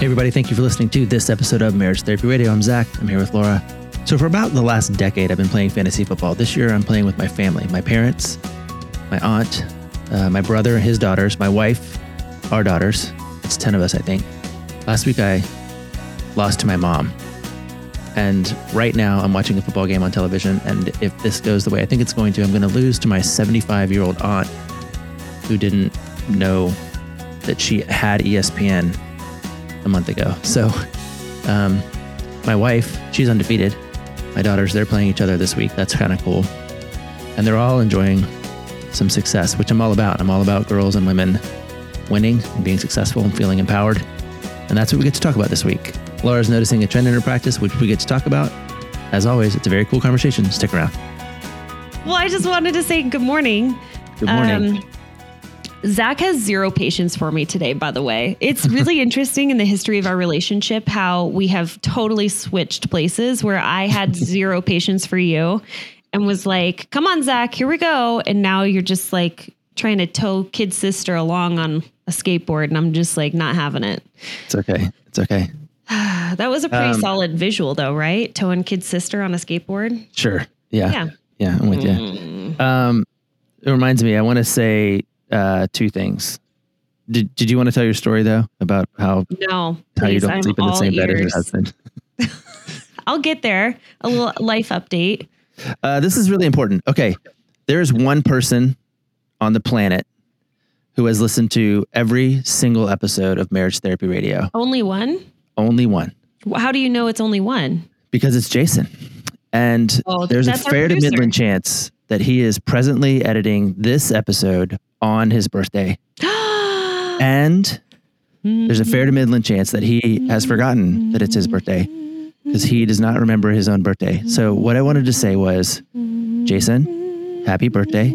Hey, everybody, thank you for listening to this episode of Marriage Therapy Radio. I'm Zach. I'm here with Laura. So, for about the last decade, I've been playing fantasy football. This year, I'm playing with my family my parents, my aunt, uh, my brother, his daughters, my wife, our daughters. It's 10 of us, I think. Last week, I lost to my mom. And right now, I'm watching a football game on television. And if this goes the way I think it's going to, I'm going to lose to my 75 year old aunt who didn't know that she had ESPN a month ago. So, um, my wife, she's undefeated. My daughters, they're playing each other this week. That's kind of cool. And they're all enjoying some success, which I'm all about. I'm all about girls and women winning and being successful and feeling empowered. And that's what we get to talk about this week. Laura's noticing a trend in her practice, which we get to talk about. As always, it's a very cool conversation. Stick around. Well, I just wanted to say good morning. Good morning. Um, Zach has zero patience for me today, by the way. It's really interesting in the history of our relationship how we have totally switched places where I had zero patience for you and was like, come on, Zach, here we go. And now you're just like trying to tow kid sister along on a skateboard. And I'm just like not having it. it's okay. It's okay. That was a pretty Um, solid visual, though, right? Towing kid sister on a skateboard. Sure. Yeah. Yeah. Yeah, I'm with you. Um, it reminds me, I want to say uh, two things. Did, did you want to tell your story though about how No, how you don't I'm sleep in the same bed as your husband? I'll get there. A little life update. Uh, this is really important. Okay, there's one person on the planet who has listened to every single episode of Marriage Therapy Radio. Only one? Only one, How do you know it's only one? because it's Jason. And Oh, there's a fair to midland chance that he is presently editing this episode on his birthday. And there's a fair to midland chance that he has forgotten that it's his birthday because he does not remember his own birthday. So, what I wanted to say was, Jason, happy birthday.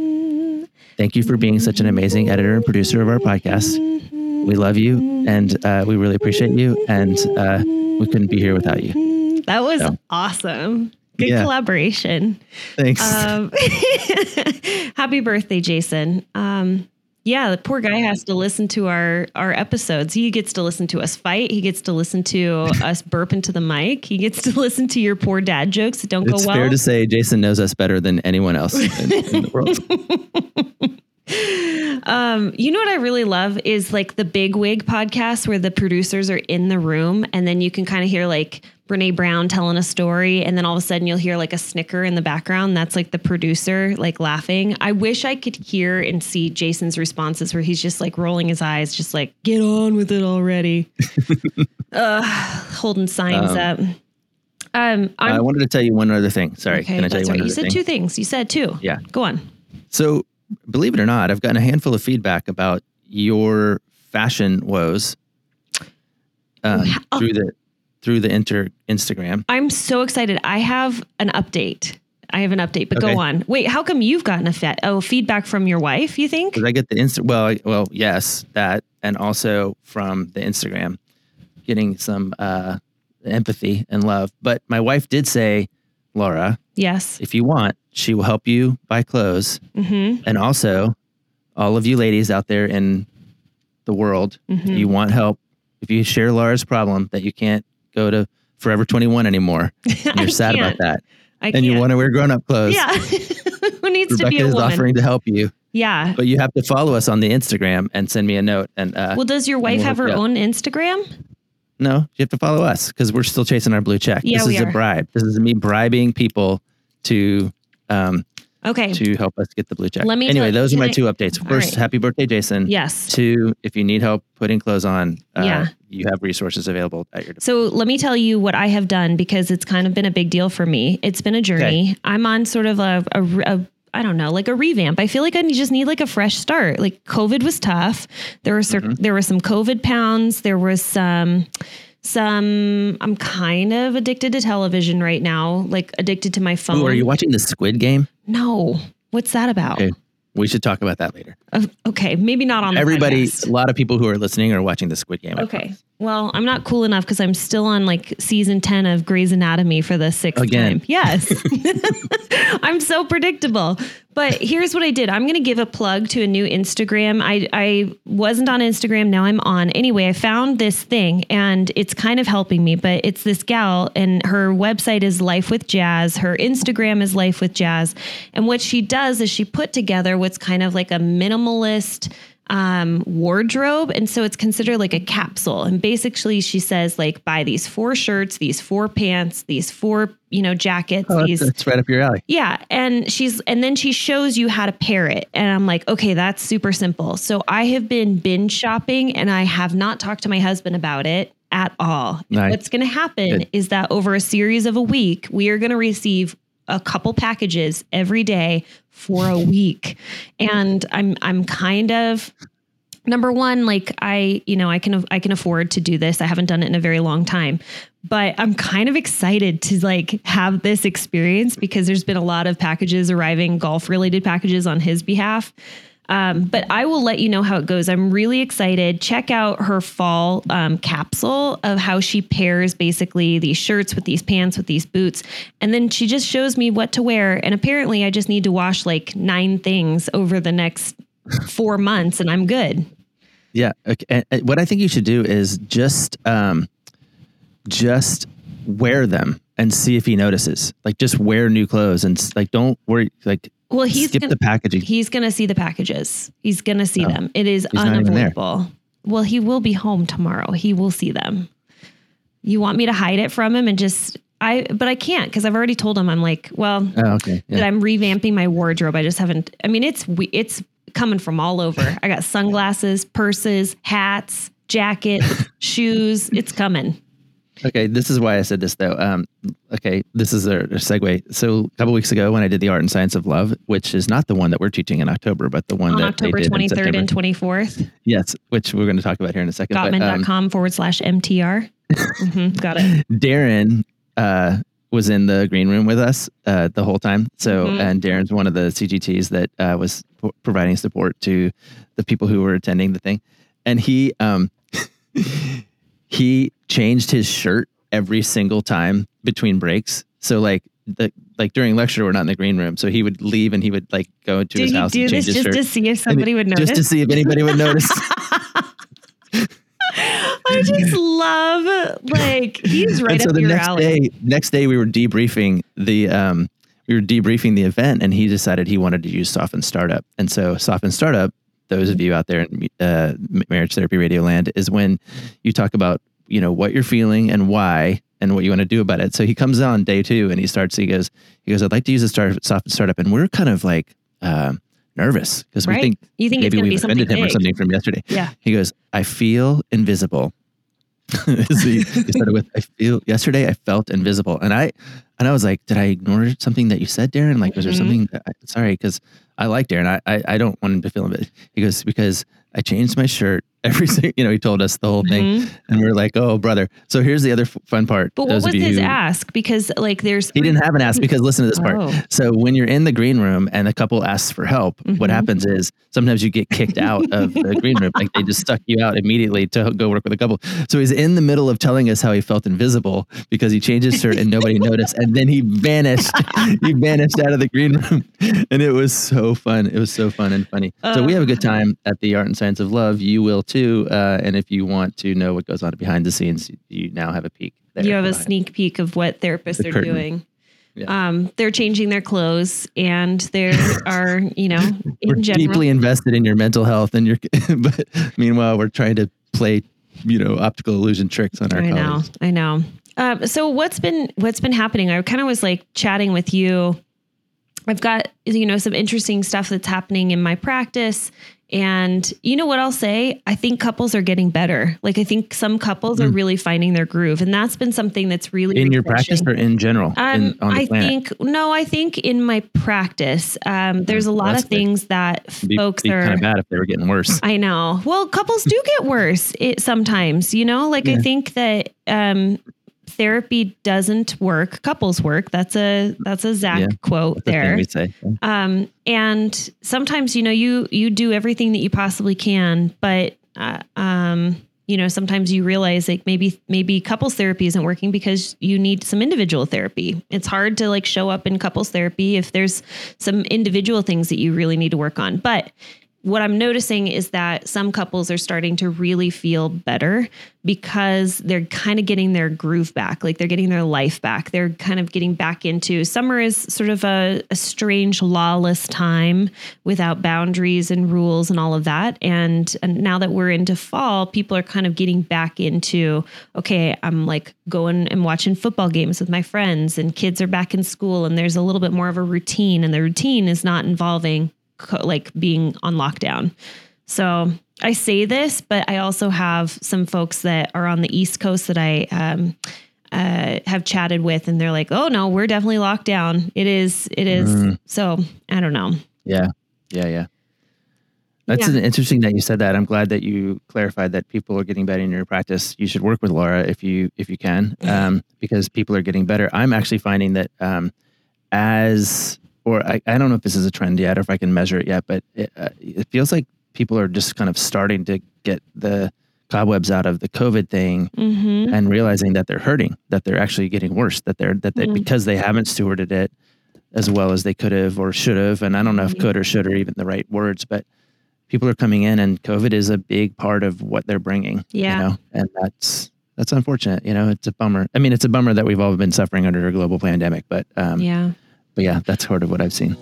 Thank you for being such an amazing editor and producer of our podcast. We love you and uh, we really appreciate you. And uh, we couldn't be here without you. that was So- awesome. Good Yeah. collaboration. Thanks. Um, happy birthday, Jason. Um, yeah, the poor guy has to listen to our our episodes. He gets to listen to us fight. He gets to listen to us burp into the mic. He gets to listen to your poor dad jokes that don't it's go well. It's fair to say Jason knows us better than anyone else in, in the world. Um, you know what I really love is like the Big Wig podcast where the producers are in the room and then you can kind of hear like Brene Brown telling a story and then all of a sudden you'll hear like a snicker in the background. That's like the producer like laughing. I wish I could hear and see Jason's responses where he's just like rolling his eyes, just like, get on with it already. uh, holding signs Um, up. Um, I'm, I wanted to tell you one other thing. Sorry. okay, Can I tell you one right. other You said thing? two things. You said two. Yeah. Go on. So, believe it or not, I've gotten a handful of feedback about your fashion woes um, Wow. through the through the inter Instagram. I'm so excited. I have an update. I have an update, but Okay. go on. Wait, how come you've gotten a fe- oh feedback from your wife? You think? Because I get the insta. Well, I, well, yes, that, and also from the Instagram, getting some uh, empathy and love. But my wife did say, Laura, Yes. if you want, she will help you buy clothes, Mm-hmm. and also all of you ladies out there in the world, Mm-hmm. if you want help, if you share Laura's problem that you can't go to Forever 21 anymore, and you're sad about can't. that, I and you can't. want to wear grown up clothes. Yeah. Who needs to be a is woman? offering to help you, yeah. but you have to follow us on the Instagram and send me a note. And uh, Well, does your wife we'll have her you own Instagram? No, you have to follow us because we're still chasing our blue check. Yeah, this we is are. a bribe. This is me bribing people to um, Okay. to help us get the blue check. Let me anyway, those are my I- two updates. First, right. happy birthday, Jason. Yes. Two, if you need help putting clothes on, uh, Yeah. you have resources available at your So let me tell you what I have done because it's kind of been a big deal for me. It's been a journey. I'm on sort of a, a, a I don't know, like a revamp. I feel like I just need like a fresh start. Like COVID was tough. There were cer- Mm-hmm. there were some COVID pounds. There was some some. I'm kind of addicted to television right now. Like addicted to my phone. Ooh, are you watching the Squid Game? No. What's that about? Okay. We should talk about that later. Uh, okay, maybe not on the Everybody, podcast. a lot of people who are listening are watching the Squid Game. I Okay. promise. Well, I'm not cool enough because I'm still on like season 10 of Grey's Anatomy for the sixth Again. time. Yes. I'm so predictable. But here's what I did. I'm going to give a plug to a new Instagram. I, I wasn't on Instagram. Now I'm on. Anyway, I found this thing and it's kind of helping me, but it's this gal and her website is Life with Jazz. Her Instagram is Life with Jazz. And what she does is she put together what's kind of like a minimalist um, wardrobe. And so it's considered like a capsule. And basically, she says, like, buy these four shirts, these four pants, these four, you know, jackets, Oh, these. that's, right up your alley. Yeah. And she's, and then she shows you how to pair it. And I'm like, okay, that's super simple. So I have been binge shopping and I have not talked to my husband about it at all. Nice. What's going to happen Good. is that over a series of a week, we are going to receive a couple packages every day for a week. And I'm, I'm kind of, number one like i you know i can i can afford to do this i haven't done it in a very long time but i'm kind of excited to like have this experience because there's been a lot of packages arriving golf related packages on his behalf um, but I will let you know how it goes. I'm really excited. Check out her fall um, capsule of how she pairs basically these shirts with these pants with these boots. And then she just shows me what to wear. And apparently, I just need to wash like nine things over the next four months and I'm good. Yeah. Okay. And, what I think you should do is just um, just wear them and see if he notices. Like just wear new clothes and like don't worry. Like Well, he's skip gonna, the packaging. he's gonna see the packages. He's gonna see Oh. them. It is He's not even there. unavoidable. Well, he will be home tomorrow. He will see them. You want me to hide it from him and just I but I can't because I've already told him I'm like, well, oh, okay. that I'm revamping my wardrobe. I just haven't I mean it's we- it's coming from all over. I got sunglasses, purses, hats, jackets, shoes. It's coming. Okay, this is why I said this though. Um, okay, this is a, a segue. So a couple weeks ago, when I did the art and science of love, which is not the one that we're teaching in October, but the one On that October in 23rd and 24th. yes, which we're going to talk about here in a second. But, um, Gottman.com forward slash MTR. Mhm, got it. Darren uh, was in the green room with us uh, the whole time. So, Mhm. and Darren's one of the CGTs that uh, was p- providing support to the people who were attending the thing, and he um, he changed his shirt every single time between breaks. So, like the like during lecture, we're not in the green room, so he would leave and he would like go into Did his he house do and change this his just shirt. to see if And somebody would notice? Just to see if anybody would notice. I just love like he's right and so up the your next alley. day, next day we were debriefing the um, we were debriefing the event, and he decided he wanted to use Soften Startup. And so Soften Startup, those of you out there in uh, Marriage Therapy Radio Land, is when you talk about you know what you're feeling and why and what you want to do about it. So he comes on day two and he starts. He goes, he goes, I'd like to use a start, Soften Startup, and we're kind of like. Um, nervous because Right. we think You think maybe we've be offended him or something from yesterday. Yeah. He goes, I feel invisible. So he, he started with, I feel yesterday I felt invisible. And I, and I was like, did I ignore something that you said, Darren? Like, was there Mhm. something? I, sorry. Cause I like Darren. I, I, I don't want him to feel it. He goes, because I changed my shirt every you know he told us the whole thing and we are like oh brother so here's the other f- fun part But what was his who- ask? Because like there's he didn't have an ask because listen to this part. Oh. So when you're in the green room and a couple asks for help, Mm-hmm. what happens is sometimes you get kicked out of the green room. Like they just stuck you out immediately to go work with a couple. So he's in the middle of telling us how he felt invisible because he changed his shirt and nobody noticed. And then he vanished. he vanished out of the green room. And it was so fun. It was so fun and funny. so we have a good time at the Art and Science of Love. You will too. Uh, and if you want to know what goes on behind the scenes, you now have a peek. You have a sneak peek of what therapists The are curtain. doing. Yeah. Um, they're changing their clothes and there are, you know, we're in general. deeply invested in your mental health and your but meanwhile we're trying to play you know optical illusion tricks on our I know, I know. Um, so what's been what's been happening? I kind of was like chatting with you. I've got you know some interesting stuff that's happening in my practice, and you know what I'll say? I think couples are getting better. Like I think some couples are really finding their groove, and that's been something that's really Hmm. in your practice or in general Um, in, I planet think no, I think in my practice, um, there's a lot of good. things that It'd be, folks be are. kind of bad if they were getting worse I know. Well, couples do get worse it, sometimes, you know, like I think that um, therapy doesn't work. Couples work. That's a, that's a Zach Yeah. quote the there. Um, and sometimes, you know, you, you do everything that you possibly can, but, uh, um, you know, sometimes you realize like maybe, maybe couples therapy isn't working because you need some individual therapy. It's hard to like show up in couples therapy if there's some individual things that you really need to work on. But what I'm noticing is that some couples are starting to really feel better because they're kind of getting their groove back, like they're getting their life back. They're kind of getting back into summer is sort of a, a strange, lawless time without boundaries and rules and all of that. And, and now that we're into fall, people are kind of getting back into okay, I'm like going and watching football games with my friends, and kids are back in school, and there's a little bit more of a routine, and the routine is not involving co- like being on lockdown. So I say this, but I also have some folks that are on the East Coast that I um, uh, have chatted with, and they're like, "Oh no, we're definitely locked down. It is, it is." So I don't know. yeah yeah yeah that's Yeah. interesting that you said that i'm glad that you clarified that people are getting better in your practice you should work with laura if you if you can um, because people are getting better i'm actually finding that um, as or I, I don't know if this is a trend yet or if i can measure it yet but it, uh, it feels like people are just kind of starting to get the cobwebs out of the covid thing Mm-hmm. and realizing that they're hurting that they're actually getting worse that they're that they Mm. because they haven't stewarded it as well as they could have or should have and i don't know if Mhm. could or should are even the right words but people are coming in and covid is a big part of what they're bringing Yeah. you know and that's that's unfortunate you know it's a bummer i mean it's a bummer that we've all been suffering under a global pandemic but um Yeah. But yeah that's sort of what i've seen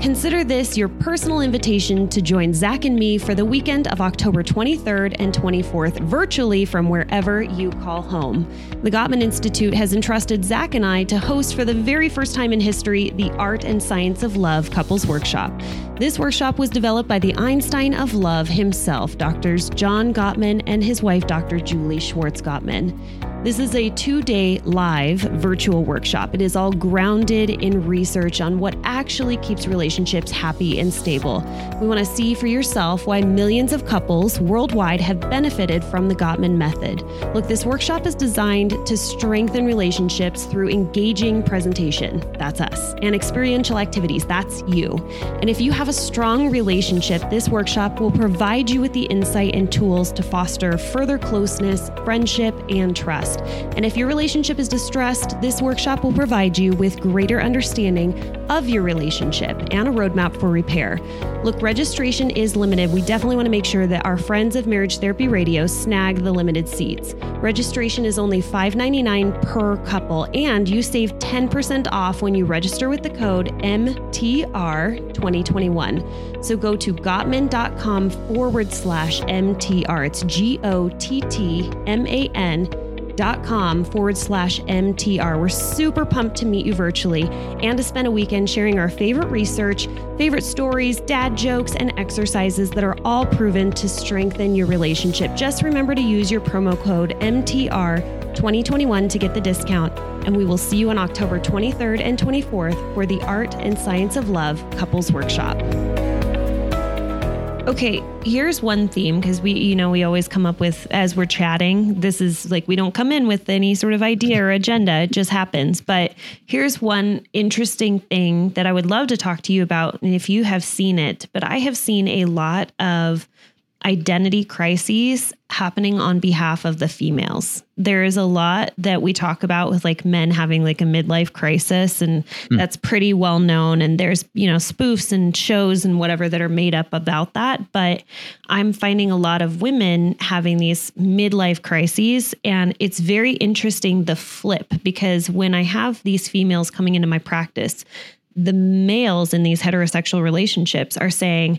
Consider this your personal invitation to join Zach and me for the weekend of October 23rd and 24th, virtually from wherever you call home. The Gottman Institute has entrusted Zach and I to host for the very first time in history the Art and Science of Love Couples Workshop. This workshop was developed by the Einstein of Love himself, Doctors John Gottman and his wife, Dr. Julie Schwartz Gottman. This is a two day live virtual workshop. It is all grounded in research on what actually keeps relationships happy and stable. We want to see for yourself why millions of couples worldwide have benefited from the Gottman method. Look, this workshop is designed to strengthen relationships through engaging presentation. That's us. And experiential activities. That's you. And if you have a strong relationship, this workshop will provide you with the insight and tools to foster further closeness, friendship, and trust. And if your relationship is distressed, this workshop will provide you with greater understanding of your relationship and a roadmap for repair. Look, registration is limited. We definitely want to make sure that our friends of Marriage Therapy Radio snag the limited seats. Registration is only $5.99 per couple, and you save 10% off when you register with the code MTR2021. So go to Gottman.com forward slash MTR. It's G O T T M A N dot com forward slash MTR. We're super pumped to meet you virtually and to spend a weekend sharing our favorite research, favorite stories, dad jokes, and exercises that are all proven to strengthen your relationship. Just remember to use your promo code MTR2021 to get the discount. And we will see you on October 23rd and 24th for the Art and Science of Love Couples Workshop. Okay, here's one theme because we, you know, we always come up with as we're chatting. This is like we don't come in with any sort of idea or agenda, it just happens. But here's one interesting thing that I would love to talk to you about. And if you have seen it, but I have seen a lot of identity crises happening on behalf of the females. There is a lot that we talk about with like men having like a midlife crisis and mm. that's pretty well known and there's, you know, spoofs and shows and whatever that are made up about that, but I'm finding a lot of women having these midlife crises and it's very interesting the flip because when I have these females coming into my practice, the males in these heterosexual relationships are saying,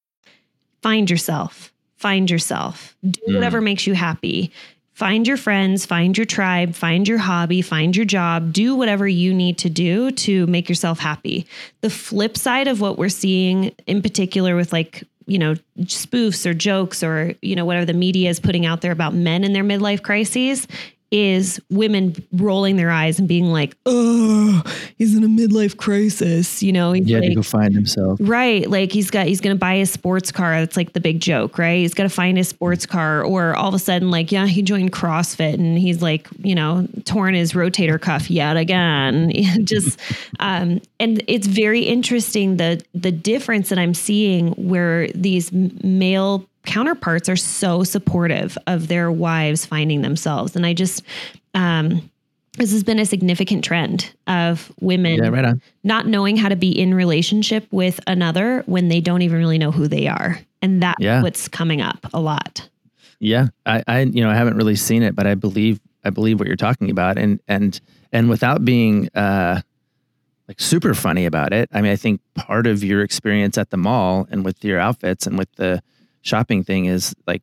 find yourself, find yourself, do mm. whatever makes you happy. Find your friends, find your tribe, find your hobby, find your job, do whatever you need to do to make yourself happy. The flip side of what we're seeing in particular with like you know spoofs or jokes or you know whatever the media is putting out there about men and their midlife crises is women rolling their eyes and being like, "Oh, he's in a midlife crisis." You know, he's yeah, like, to go find himself. Right, like he's got he's going to buy a sports car. That's like the big joke, right? He's got to find his sports car, or all of a sudden, like, yeah, he joined CrossFit and he's like, you know, torn his rotator cuff yet again. Just, um, and it's very interesting the the difference that I'm seeing where these male counterparts are so supportive of their wives finding themselves. And I just, um, this has been a significant trend of women yeah, right not knowing how to be in relationship with another when they don't even really know who they are. And that's yeah. what's coming up a lot. Yeah. I, I, you know, I haven't really seen it, but I believe, I believe what you're talking about. And, and, and without being, uh, like super funny about it. I mean, I think part of your experience at the mall and with your outfits and with the, shopping thing is like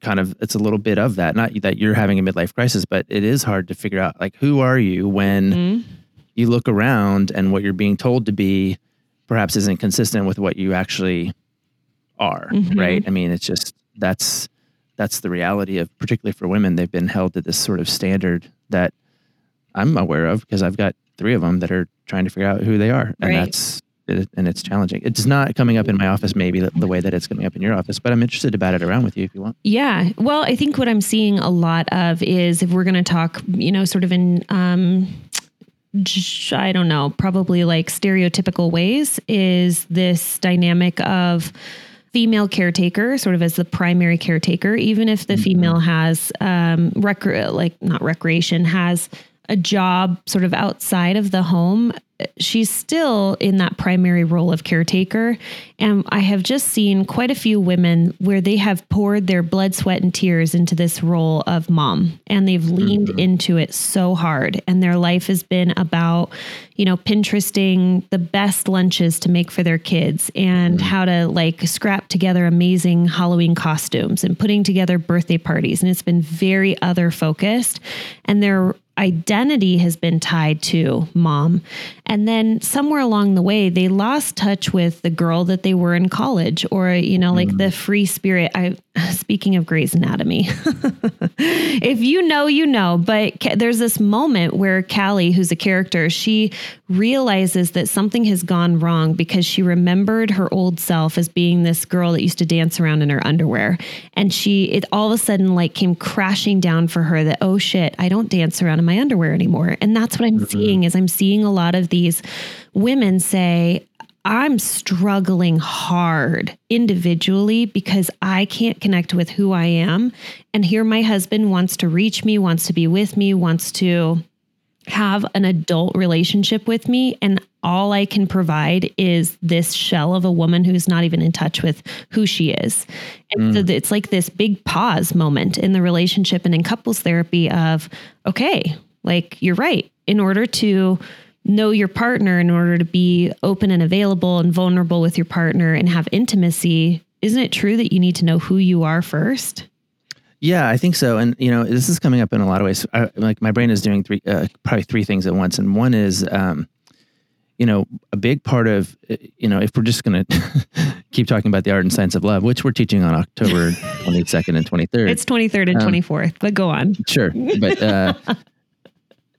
kind of it's a little bit of that not that you're having a midlife crisis but it is hard to figure out like who are you when mm-hmm. you look around and what you're being told to be perhaps isn't consistent with what you actually are mm-hmm. right i mean it's just that's that's the reality of particularly for women they've been held to this sort of standard that i'm aware of because i've got three of them that are trying to figure out who they are and right. that's and it's challenging. It's not coming up in my office, maybe the, the, way that it's coming up in your office, but I'm interested to bat it around with you if you want. Yeah. Well, I think what I'm seeing a lot of is if we're going to talk, you know, sort of in, um, I don't know, probably like stereotypical ways, is this dynamic of female caretaker, sort of as the primary caretaker, even if the mm-hmm. female has um, rec- like not recreation, has a job sort of outside of the home, she's still in that primary role of caretaker. And I have just seen quite a few women where they have poured their blood, sweat, and tears into this role of mom and they've leaned mm-hmm. into it so hard. And their life has been about, you know, Pinteresting the best lunches to make for their kids and mm-hmm. how to like scrap together amazing Halloween costumes and putting together birthday parties. And it's been very other focused. And they're identity has been tied to mom. And then somewhere along the way, they lost touch with the girl that they were in college or, you know, like mm. the free spirit. I, speaking of Grey's Anatomy, if you know, you know, but Ca- there's this moment where Callie, who's a character, she realizes that something has gone wrong because she remembered her old self as being this girl that used to dance around in her underwear. And she, it all of a sudden like came crashing down for her that, oh shit, I don't dance around in my underwear anymore. And that's what I'm mm-hmm. seeing is I'm seeing a lot of these women say, I'm struggling hard individually because I can't connect with who I am. And here my husband wants to reach me, wants to be with me, wants to have an adult relationship with me and all I can provide is this shell of a woman who's not even in touch with who she is. And so mm. it's like this big pause moment in the relationship and in couples therapy of okay, like you're right. In order to know your partner, in order to be open and available and vulnerable with your partner and have intimacy, isn't it true that you need to know who you are first? Yeah, I think so. And you know, this is coming up in a lot of ways. I, like my brain is doing three, uh, probably three things at once. And one is, um, you know, a big part of, uh, you know, if we're just going to keep talking about the art and science of love, which we're teaching on October 22nd and 23rd. It's 23rd and Um, 24th, but go on. Sure. But uh,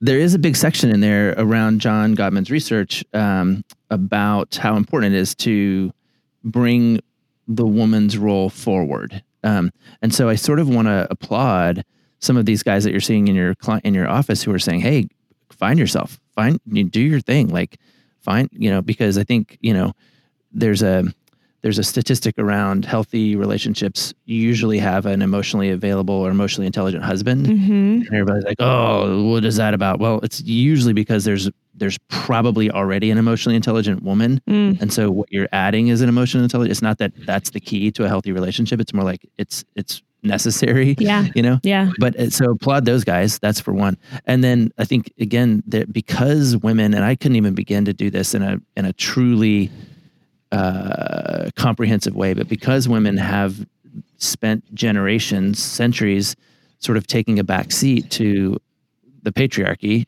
there is a big section in there around John Gottman's research um, about how important it is to bring the woman's role forward. Um, and so I sort of want to applaud some of these guys that you're seeing in your client in your office who are saying, "Hey, find yourself, find you do your thing, like find you know." Because I think you know there's a there's a statistic around healthy relationships usually have an emotionally available or emotionally intelligent husband Mm-hmm. and everybody's like oh what is that about well it's usually because there's there's probably already an emotionally intelligent woman Mm. and so what you're adding is an emotional intelligence it's not that that's the key to a healthy relationship it's more like it's it's necessary Yeah. you know Yeah. but uh, so applaud those guys that's for one and then i think again that because women and i couldn't even begin to do this in a in a truly uh, comprehensive way but because women have spent generations centuries sort of taking a back seat to the patriarchy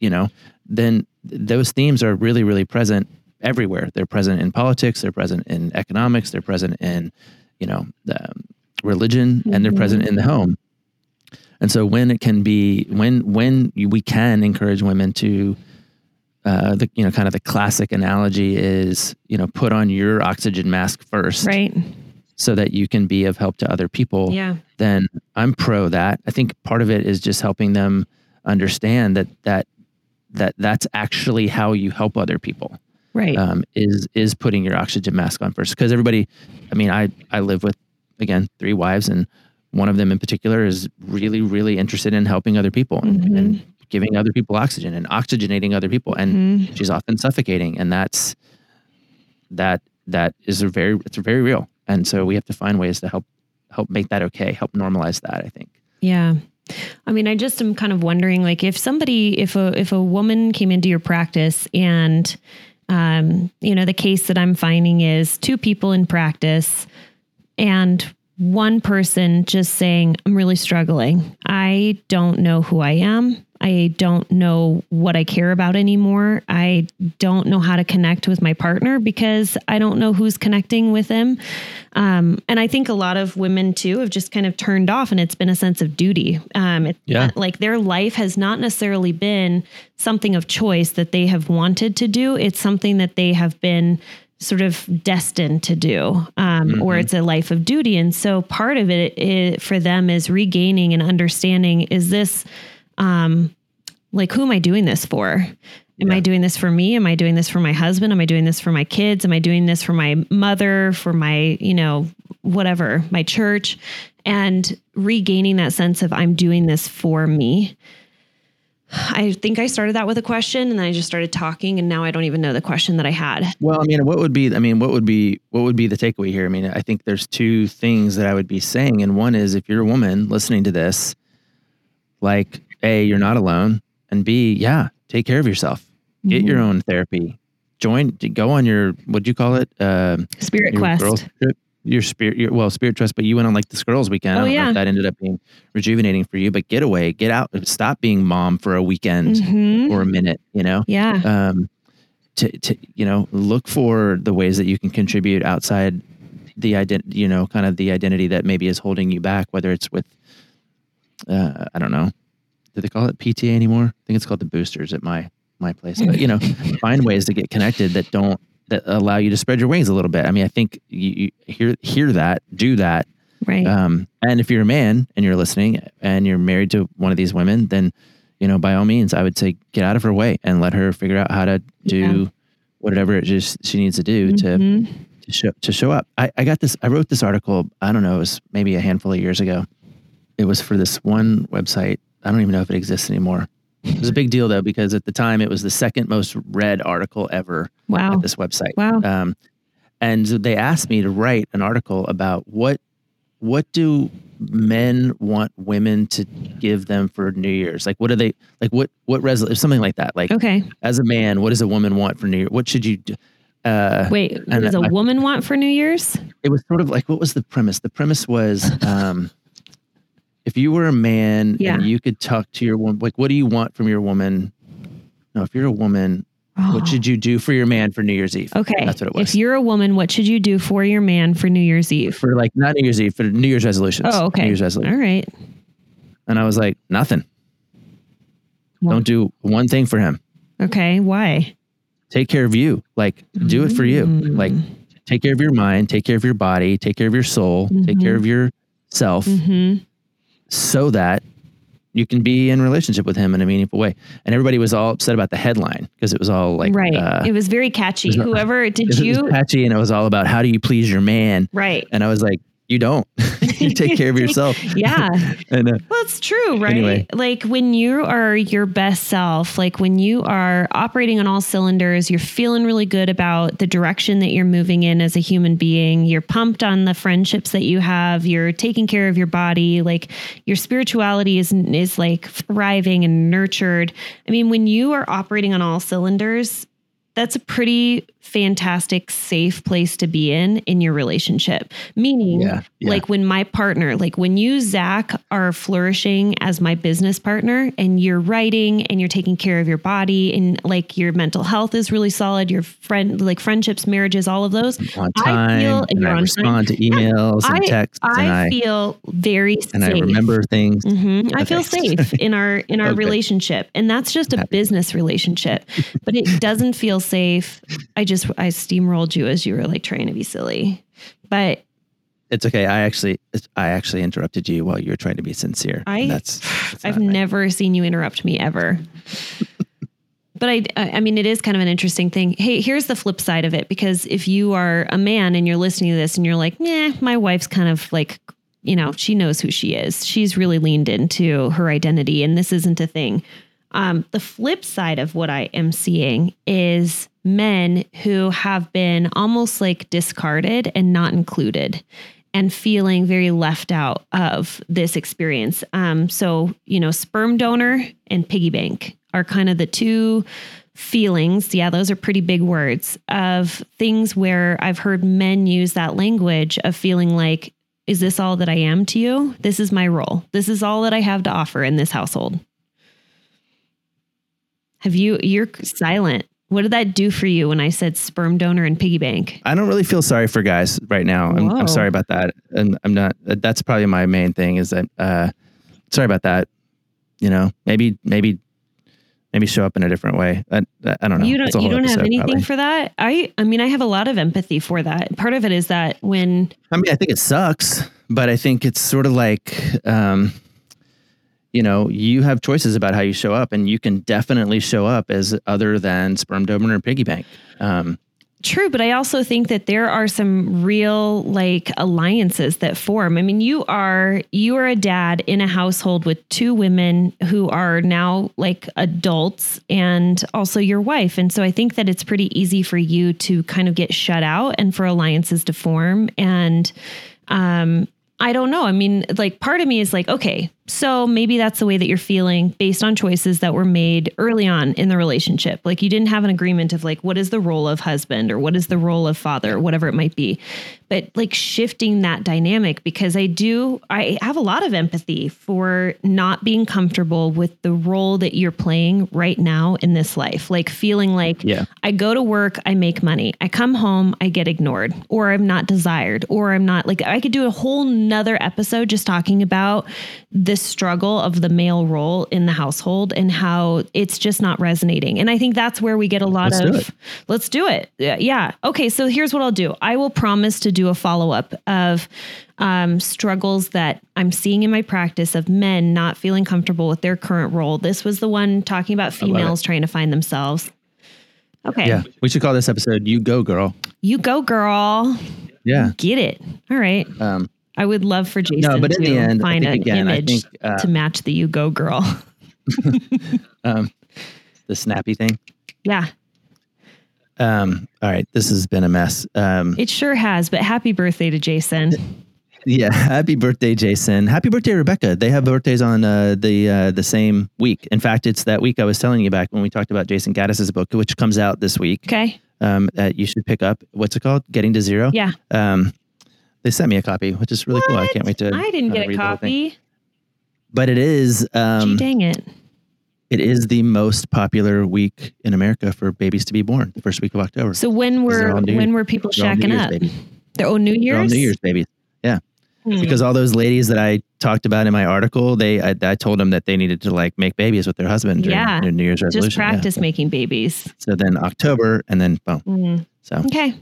you know then those themes are really really present everywhere. They're present in politics they're present in economics they're present in you know the religion and they're present in the home. And so when it can be when when we can encourage women to uh, the you know kind of the classic analogy is you know put on your oxygen mask first Right. so that you can be of help to other people Yeah. then I'm pro that. I think part of it is just helping them understand that that that that's actually how you help other people. Right. Um, is is putting your oxygen mask on first because everybody. I mean, I I live with again three wives and one of them in particular is really really interested in helping other people and, and giving other people oxygen and oxygenating other people and she's often suffocating and that's that that is a very it's very real and so we have to find ways to help help make that okay help normalize that i think Yeah. I mean, I just am kind of wondering like if somebody if a if a woman came into your practice and um you know the case that I'm finding is two people in practice and one person just saying I'm really struggling. I don't know who I am. I don't know what I care about anymore. I don't know how to connect with my partner because I don't know who's connecting with him. Um, and I think a lot of women too have just kind of turned off, and it's been a sense of duty. Um, it's Yeah. not- like their life has not necessarily been something of choice that they have wanted to do. It's something that they have been sort of destined to do, um, or it's a life of duty. And so part of it, i for them is regaining and understanding: is this um, like who am I doing this for? Am I doing this for me? Am I doing this for my husband? Am I doing this for my kids? Am I doing this for my mother, for my, you know, whatever, my church? And regaining that sense of I'm doing this for me. I think I started that with a question and then I just started talking and now I don't even know the question that I had. well i mean what would be i mean what would be what would be the takeaway here i mean i think there's two things that i would be saying and one is if you're a woman listening to this like a you're not alone and b yeah take care of yourself get your own therapy join go on your what do you call it um Spirit your quest. your spirit, your, well, spirit trust, but you went on like this girls' weekend. Oh, I don't know yeah. if that ended up being rejuvenating for you, but get away, get out, stop being mom for a weekend Mhm. or a minute, you know? Yeah. Um, to, to, you know, look for the ways that you can contribute outside the ident, you know, kind of the identity that maybe is holding you back, whether it's with, uh, I don't know, do they call it PTA anymore? I think it's called the boosters at my, my place, but you know, find ways to get connected that don't, that allow you to spread your wings a little bit. I mean, I think you, you hear, hear that, do that. Right. Um, and if you're a man and you're listening and you're married to one of these women, then, you know, by all means, I would say get out of her way and let her figure out how to do Yeah. whatever it is she needs to do to, Mhm. to show, to show up. I, I got this, I wrote this article, I don't know, it was maybe a handful of years ago. It was for this one website. I don't even know if it exists anymore. It was a big deal though, because at the time it was the second most read article ever Wow. at this website. Wow. Um, and they asked me to write an article about what what do men want women to give them for New Year's? Like, what do they like? What what resol something like that? Like, Okay. as a man, what does a woman want for New Year? What should you do? Uh, Wait, what does a I- woman want for New Year's? it was sort of like what was the premise? The premise was um, if you were a man Yeah. and you could talk to your woman, like, what do you want from your woman? No, if you're a woman, what should you do for your man for New Year's Eve? Oh. Okay. that's what it was. If you're a woman, what should you do for your man for New Year's Eve? for like not New Year's Eve, for New Year's resolutions. Oh, okay. New Year's resolutions. All right. And I was like, nothing. Don't do one thing for him. Okay. Why? Take care of you. Like, do it for you. Mm. Like, take care of your mind, take care of your body, take care of your soul, take care of yourself Mm-hmm. So that you can be in relationship with him in a meaningful way. And everybody was all upset about the headline because it was all like, right. uh, it was very catchy. was not- Whoever did it was you? catchy and it was all about how do you please your man? Right. And I was like, you don't. you take care of yourself. Yeah. and uh, Well, it's true, right? Anyway. Like when you are your best self, like when you are operating on all cylinders, you're feeling really good about the direction that you're moving in as a human being. You're pumped on the friendships that you have. You're taking care of your body. Like your spirituality is is like thriving and nurtured. I mean, when you are operating on all cylinders, that's a pretty fantastic safe place to be in in your relationship meaning Yeah, yeah. like when my partner like when you zach are flourishing as my business partner and you're writing and you're taking care of your body and like your mental health is really solid your friend like friendships marriages all of those on I time feel- and you're I on time. respond to emails and I, texts I and I feel very safe and I remember things. Mhm. I feel safe in our in our Okay. relationship, and that's just a business relationship. But it doesn't feel safe. I just I steamrolled you as you were like trying to be silly, but It's okay. I actually I actually interrupted you while you were trying to be sincere. I that's, that's I've not right. never seen you interrupt me ever. but I, I mean, it is kind of an interesting thing. Hey, here's the flip side of it because if you are a man and you're listening to this and you're like, nah, my wife's kind of like, you know, she knows who she is. She's really leaned into her identity, and this isn't a thing. Um, the flip side of what I am seeing is men who have been almost like discarded and not included and feeling very left out of this experience. Um, so, you know, sperm donor and piggy bank are kind of the two feelings. Yeah, those are pretty big words of things where I've heard men use that language of feeling like, is this all that I am to you? This is my role. This is all that I have to offer in this household. Have you, you're silent. What did that do for you when I said sperm donor and piggy bank? I don't really feel sorry for guys right now. I'm, I'm sorry about that, and I'm not. That's probably my main thing is that. Uh, sorry about that. You know, maybe maybe maybe show up in a different way. I, I don't know. You don't you don't have anything probably. for that? I I mean I have a lot of empathy for that. Part of it is that when I mean, I think it sucks, but I think it's sort of like, um, you know, you have choices about how you show up, and you can definitely show up as other than sperm donor or piggy bank. Um, True, but I also think that there are some real like alliances that form. I mean, you are you are a dad in a household with two women who are now like adults and also your wife. And so I think that it's pretty easy for you to kind of get shut out and for alliances to form and um I don't know. I mean, like part of me is like, okay, So maybe that's the way that you're feeling based on choices that were made early on in the relationship. Like you didn't have an agreement of like, what is the role of husband or what is the role of father, whatever it might be. But like shifting that dynamic because I do, I have a lot of empathy for not being comfortable with the role that you're playing right now in this life. Like feeling like Yeah. I go to work, I make money. I come home, I get ignored, or I'm not desired, or I'm not like I could do a whole nother episode just talking about the struggle of the male role in the household and how it's just not resonating. And I think that's where we get a lot Let's of it. let's do it. Yeah, Yeah. Okay. So here's what I'll do. I will promise to do a follow up of um, struggles that I'm seeing in my practice of men not feeling comfortable with their current role. This was the one talking about females trying to find themselves. Okay. Yeah. We should call this episode You Go Girl. You go, girl. Yeah. Get it. All right. Um, I would love for Jason but in to the end, find an again, image think, uh, to match the you go girl. um, the snappy thing. yeah, Um, all right. This has been a mess. Um, it sure has. But happy birthday to Jason. yeah. Happy birthday, Jason. Happy birthday, Rebecca. They have birthdays on uh, the uh, the same week. In fact, it's that week I was telling you back when we talked about Jason Gaddis's book, which comes out this week. Okay. Um, that you should pick up. What's it called? Getting to Zero. Yeah. Um, they sent me a copy, which is really cool. I can't wait to. I didn't get a read the whole thing. copy. But it is. Um, Gee, dang it. It is the most popular week in America for babies to be born. The first week of October. So when were when were people they're shacking up? babies. They're oh New Year's. New Year's babies. Yeah. Hmm. Because all those ladies that I talked about in my article, they I, I told them that they needed to like make babies with their husband during Yeah. New Year's resolution. Just Yeah. practice making babies. So then October, and then boom. Mm. So Okay.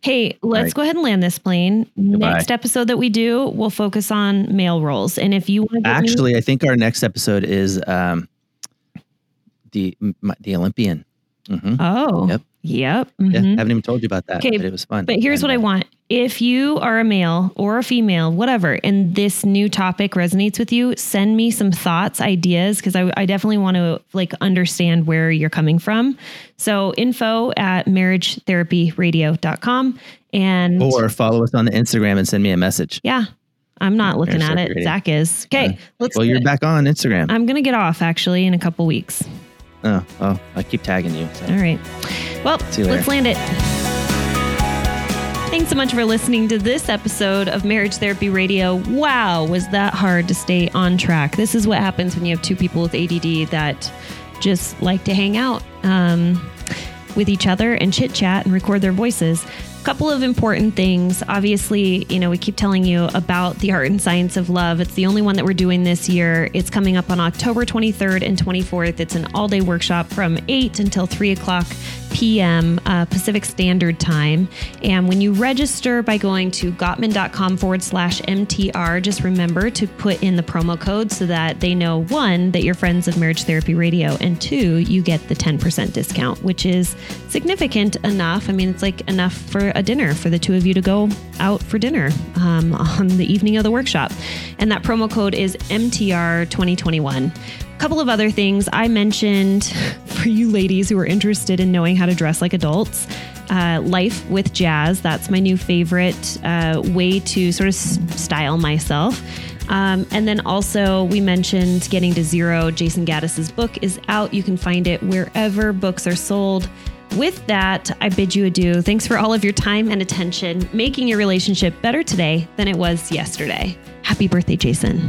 Hey, let's right. go ahead and land this plane. Goodbye. Next episode that we do, we'll focus on male roles. And if you want to actually, I think our next episode is um, the m- the Olympian. hmm oh, Yep. yep. Yeah, mhm. haven't even told you about that, Okay, but it was fun. But here's And, what I uh, want. If you are a male or a female, whatever, and this new topic resonates with you, send me some thoughts, ideas, because I, I definitely want to like understand where you're coming from. So info at marriagetherapyradio.com. And Or follow us on the Instagram and send me a message. yeah, I'm not looking Marriage at it. Radio. Zach is. Okay, uh, let's Well, you're back on Instagram. I'm going to get off actually in a couple weeks. oh, oh, I keep tagging you. So. All right. Well, you let's land it. Thanks so much for listening to this episode of Marriage Therapy Radio. Wow, was that hard to stay on track? This is what happens when you have two people with ADD that just like to hang out um, with each other and chit chat and record their voices. A Couple of important things. Obviously, you know, we keep telling you about the art and science of love. It's the only one that we're doing this year. It's coming up on October 23rd and 24th. It's an all day workshop from 8 until 3 o'clock p.m. Uh, Pacific Standard Time. And when you register by going to gottman.com forward slash MTR, just remember to put in the promo code so that they know one, that you're friends of Marriage Therapy Radio, and two, you get the 10% discount, which is significant enough. I mean, it's like enough for a dinner for the two of you to go out for dinner um, on the evening of the workshop. And that promo code is MTR 2021 A couple of other things I mentioned for you ladies who are interested in knowing how to dress like adults. Uh, Life with Jazz, that's my new favorite uh, way to sort of style myself. Um, and then also, we mentioned Getting to Zero. Jason Gaddis's book is out. You can find it wherever books are sold. With that, I bid you adieu. Thanks for all of your time and attention, making your relationship better today than it was yesterday. Happy birthday, Jason.